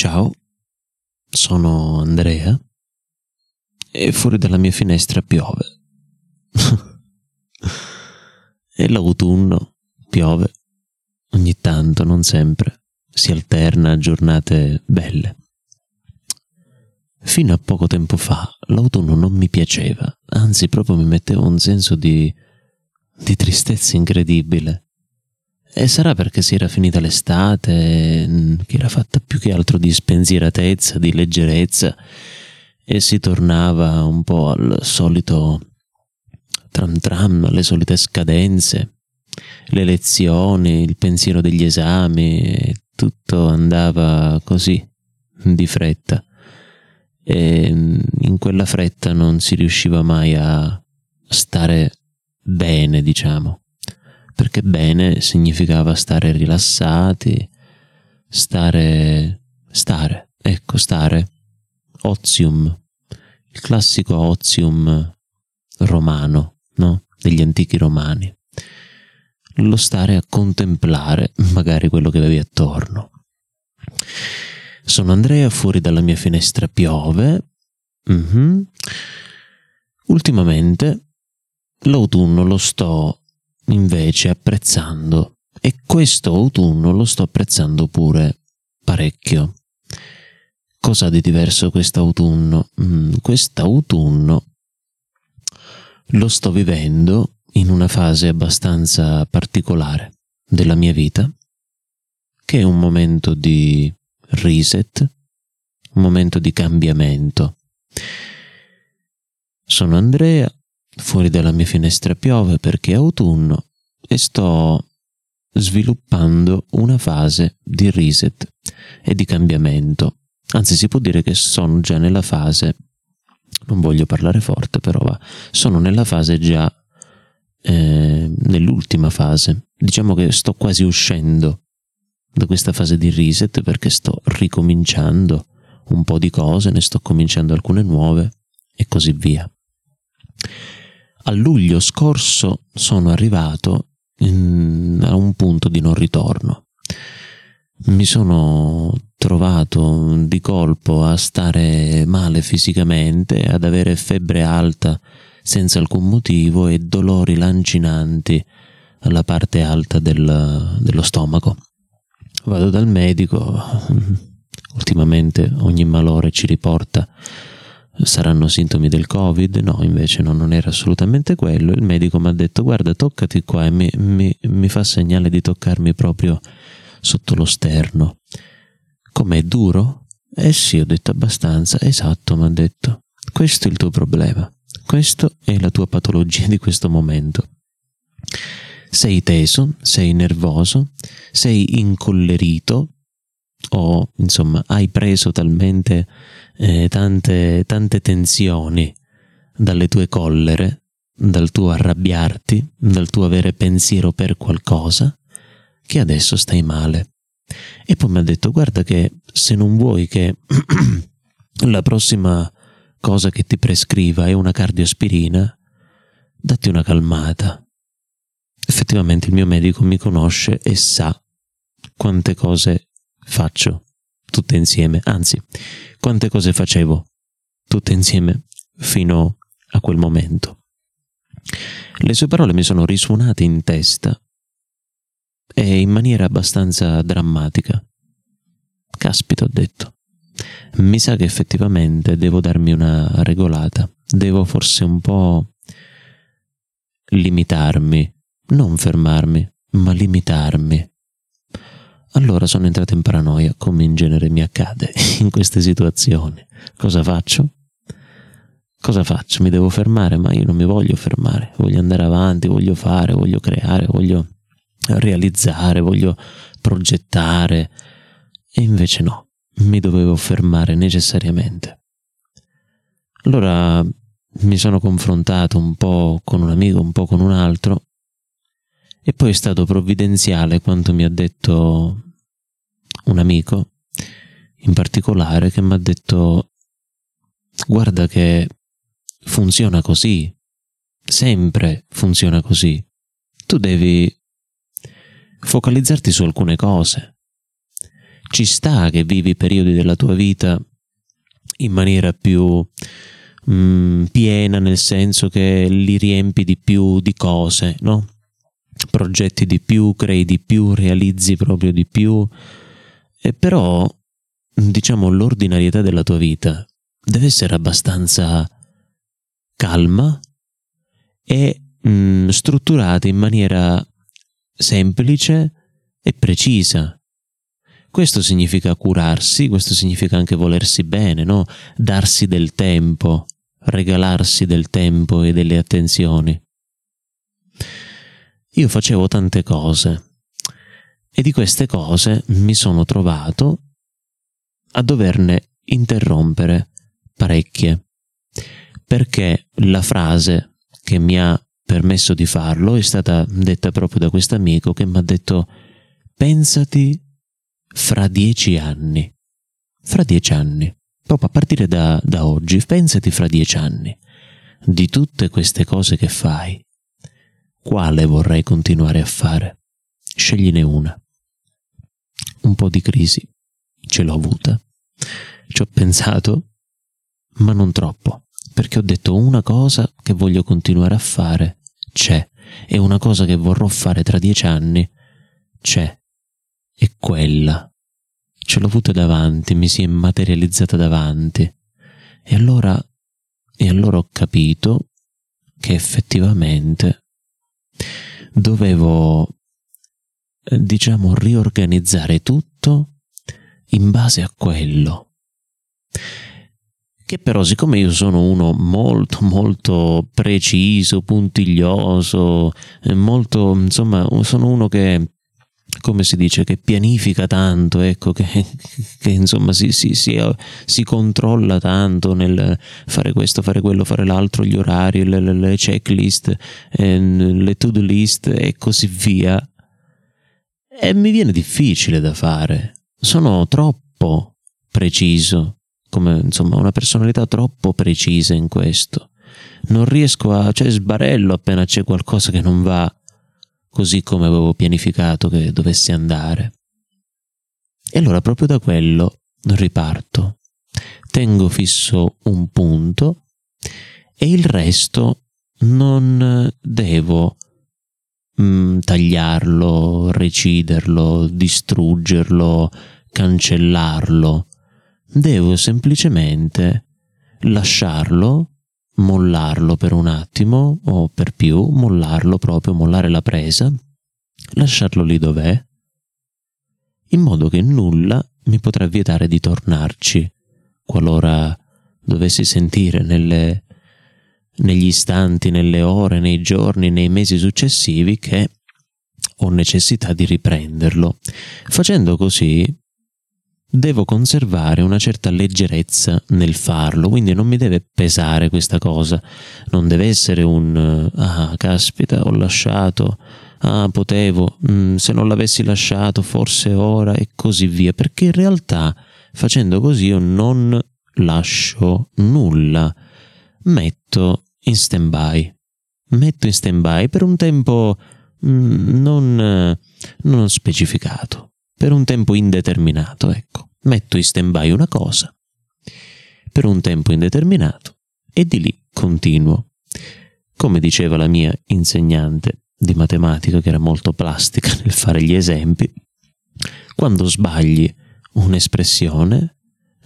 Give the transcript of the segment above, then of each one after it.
Ciao, sono Andrea e fuori dalla mia finestra piove. È l'autunno, piove. Ogni tanto, non sempre, si alterna a giornate belle. Fino a poco tempo fa l'autunno non mi piaceva, anzi proprio mi metteva un senso di, di tristezza incredibile. E sarà perché si era finita l'estate, mm, che era fatta? Più che altro di spensieratezza, di leggerezza, e si tornava un po' al solito tram tram, alle solite scadenze, le lezioni, il pensiero degli esami, tutto andava così, di fretta. E mm, in quella fretta non si riusciva mai a stare bene, diciamo perché bene significava stare rilassati, stare, stare, ecco, stare, ozium, il classico ozium romano, no? Degli antichi romani. Lo stare a contemplare magari quello che avevi attorno. Sono Andrea, fuori dalla mia finestra piove. Mm-hmm. Ultimamente l'autunno lo sto invece apprezzando e questo autunno lo sto apprezzando pure parecchio. Cosa di diverso quest'autunno? Mm, quest'autunno lo sto vivendo in una fase abbastanza particolare della mia vita, che è un momento di reset, un momento di cambiamento. Sono Andrea, Fuori dalla mia finestra piove perché è autunno e sto sviluppando una fase di reset e di cambiamento. Anzi, si può dire che sono già nella fase, non voglio parlare forte, però va, sono nella fase già, eh, nell'ultima fase. Diciamo che sto quasi uscendo da questa fase di reset perché sto ricominciando un po' di cose, ne sto cominciando alcune nuove e così via a luglio scorso sono arrivato in, a un punto di non ritorno. Mi sono trovato di colpo a stare male fisicamente, ad avere febbre alta senza alcun motivo e dolori lancinanti alla parte alta del, dello stomaco. Vado dal medico, ultimamente ogni malore ci riporta saranno sintomi del covid? No, invece no, non era assolutamente quello. Il medico mi ha detto guarda toccati qua e mi, mi, mi fa segnale di toccarmi proprio sotto lo sterno. Com'è duro? Eh sì, ho detto abbastanza. Esatto, mi ha detto. Questo è il tuo problema. Questa è la tua patologia di questo momento. Sei teso, sei nervoso, sei incollerito o insomma hai preso talmente eh, tante, tante tensioni dalle tue collere, dal tuo arrabbiarti, dal tuo avere pensiero per qualcosa, che adesso stai male. E poi mi ha detto, guarda che se non vuoi che la prossima cosa che ti prescriva è una cardioaspirina, datti una calmata. Effettivamente il mio medico mi conosce e sa quante cose faccio tutte insieme, anzi, quante cose facevo tutte insieme fino a quel momento. Le sue parole mi sono risuonate in testa e in maniera abbastanza drammatica. Caspita, ho detto. Mi sa che effettivamente devo darmi una regolata, devo forse un po' limitarmi, non fermarmi, ma limitarmi allora sono entrato in paranoia, come in genere mi accade in queste situazioni. Cosa faccio? Cosa faccio? Mi devo fermare, ma io non mi voglio fermare, voglio andare avanti, voglio fare, voglio creare, voglio realizzare, voglio progettare. E invece no, mi dovevo fermare necessariamente. Allora mi sono confrontato un po' con un amico, un po' con un altro e poi è stato provvidenziale quanto mi ha detto un amico in particolare che mi ha detto guarda che funziona così, sempre funziona così. Tu devi focalizzarti su alcune cose. ci sta che vivi periodi della tua vita in maniera più mh, mm, piena, nel senso che li riempi di più di cose, no? Progetti di più, crei di più, realizzi proprio di più. E però, diciamo, l'ordinarietà della tua vita deve essere abbastanza calma e mh, mm, strutturata in maniera semplice e precisa. Questo significa curarsi, questo significa anche volersi bene, no? Darsi del tempo, regalarsi del tempo e delle attenzioni. Io facevo tante cose e di queste cose mi sono trovato a doverne interrompere parecchie, perché la frase che mi ha permesso di farlo è stata detta proprio da questo amico che mi ha detto pensati fra dieci anni. Fra dieci anni. Proprio a partire da, da oggi, pensati fra dieci anni. Di tutte queste cose che fai, quale vorrai continuare a fare? Scegliene una. Un po' di crisi ce l'ho avuta. Ci ho pensato, ma non troppo, perché ho detto una cosa che voglio continuare a fare c'è, e una cosa che vorrò fare tra dieci anni c'è e quella ce l'ho avuta davanti, mi si è materializzata davanti. E allora, e allora ho capito che effettivamente dovevo, diciamo, riorganizzare tutto in base a quello. Che però, siccome io sono uno molto, molto preciso, puntiglioso, molto, insomma, sono uno che come si dice, che pianifica tanto, ecco, che, che insomma si, si, si, si, controlla tanto nel fare questo, fare quello, fare l'altro, gli orari, le, le checklist, eh, le to-do list e così via. E mi viene difficile da fare. Sono troppo preciso, come insomma una personalità troppo precisa in questo. Non riesco a, cioè sbarello appena c'è qualcosa che non va così come avevo pianificato che dovesse andare. E allora proprio da quello riparto, tengo fisso un punto e il resto non devo mm, tagliarlo, reciderlo, distruggerlo, cancellarlo. Devo semplicemente lasciarlo mollarlo per un attimo o per più, mollarlo proprio, mollare la presa, lasciarlo lì dov'è, in modo che nulla mi potrà vietare di tornarci qualora dovessi sentire nelle, negli istanti, nelle ore, nei giorni, nei mesi successivi che ho necessità di riprenderlo. Facendo così devo conservare una certa leggerezza nel farlo, quindi non mi deve pesare questa cosa, non deve essere un ah, caspita, ho lasciato, ah, potevo, mm, se non l'avessi lasciato, forse ora e così via, perché in realtà facendo così io non lascio nulla, metto in stand by, metto in stand by per un tempo mm, non, non specificato per un tempo indeterminato, ecco. Metto in stand-by una cosa per un tempo indeterminato e di lì continuo. Come diceva la mia insegnante di matematica, che era molto plastica nel fare gli esempi, quando sbagli un'espressione,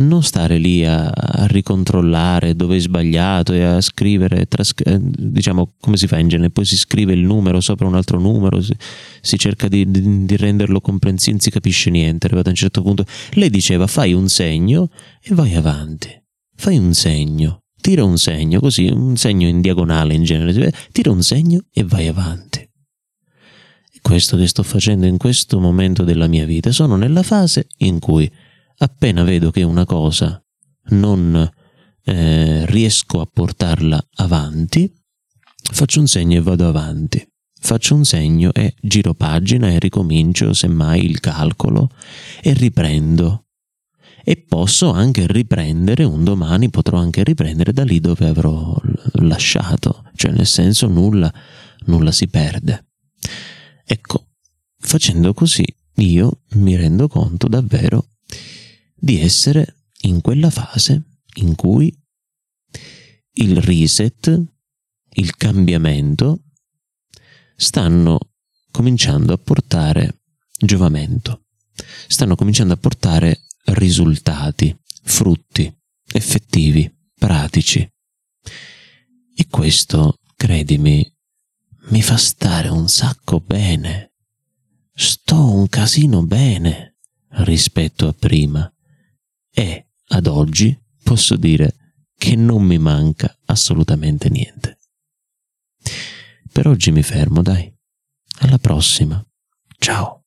non stare lì a, a, ricontrollare dove hai sbagliato e a scrivere, trasc- eh, diciamo come si fa in genere, poi si scrive il numero sopra un altro numero, si, si cerca di, di, di, renderlo comprensibile, non si capisce niente, arrivato a un certo punto. Lei diceva fai un segno e vai avanti, fai un segno, tira un segno, così, un segno in diagonale in genere, tira un segno e vai avanti. Questo che sto facendo in questo momento della mia vita, sono nella fase in cui appena vedo che una cosa non eh, riesco a portarla avanti, faccio un segno e vado avanti. Faccio un segno e giro pagina e ricomincio semmai il calcolo e riprendo. E posso anche riprendere un domani, potrò anche riprendere da lì dove avrò lasciato, cioè nel senso nulla, nulla si perde. Ecco, facendo così io mi rendo conto davvero di essere in quella fase in cui il reset, il cambiamento stanno cominciando a portare giovamento, stanno cominciando a portare risultati, frutti effettivi, pratici. E questo, credimi, mi fa stare un sacco bene. Sto un casino bene rispetto a prima. E ad oggi posso dire che non mi manca assolutamente niente. Per oggi mi fermo, dai. Alla prossima. Ciao.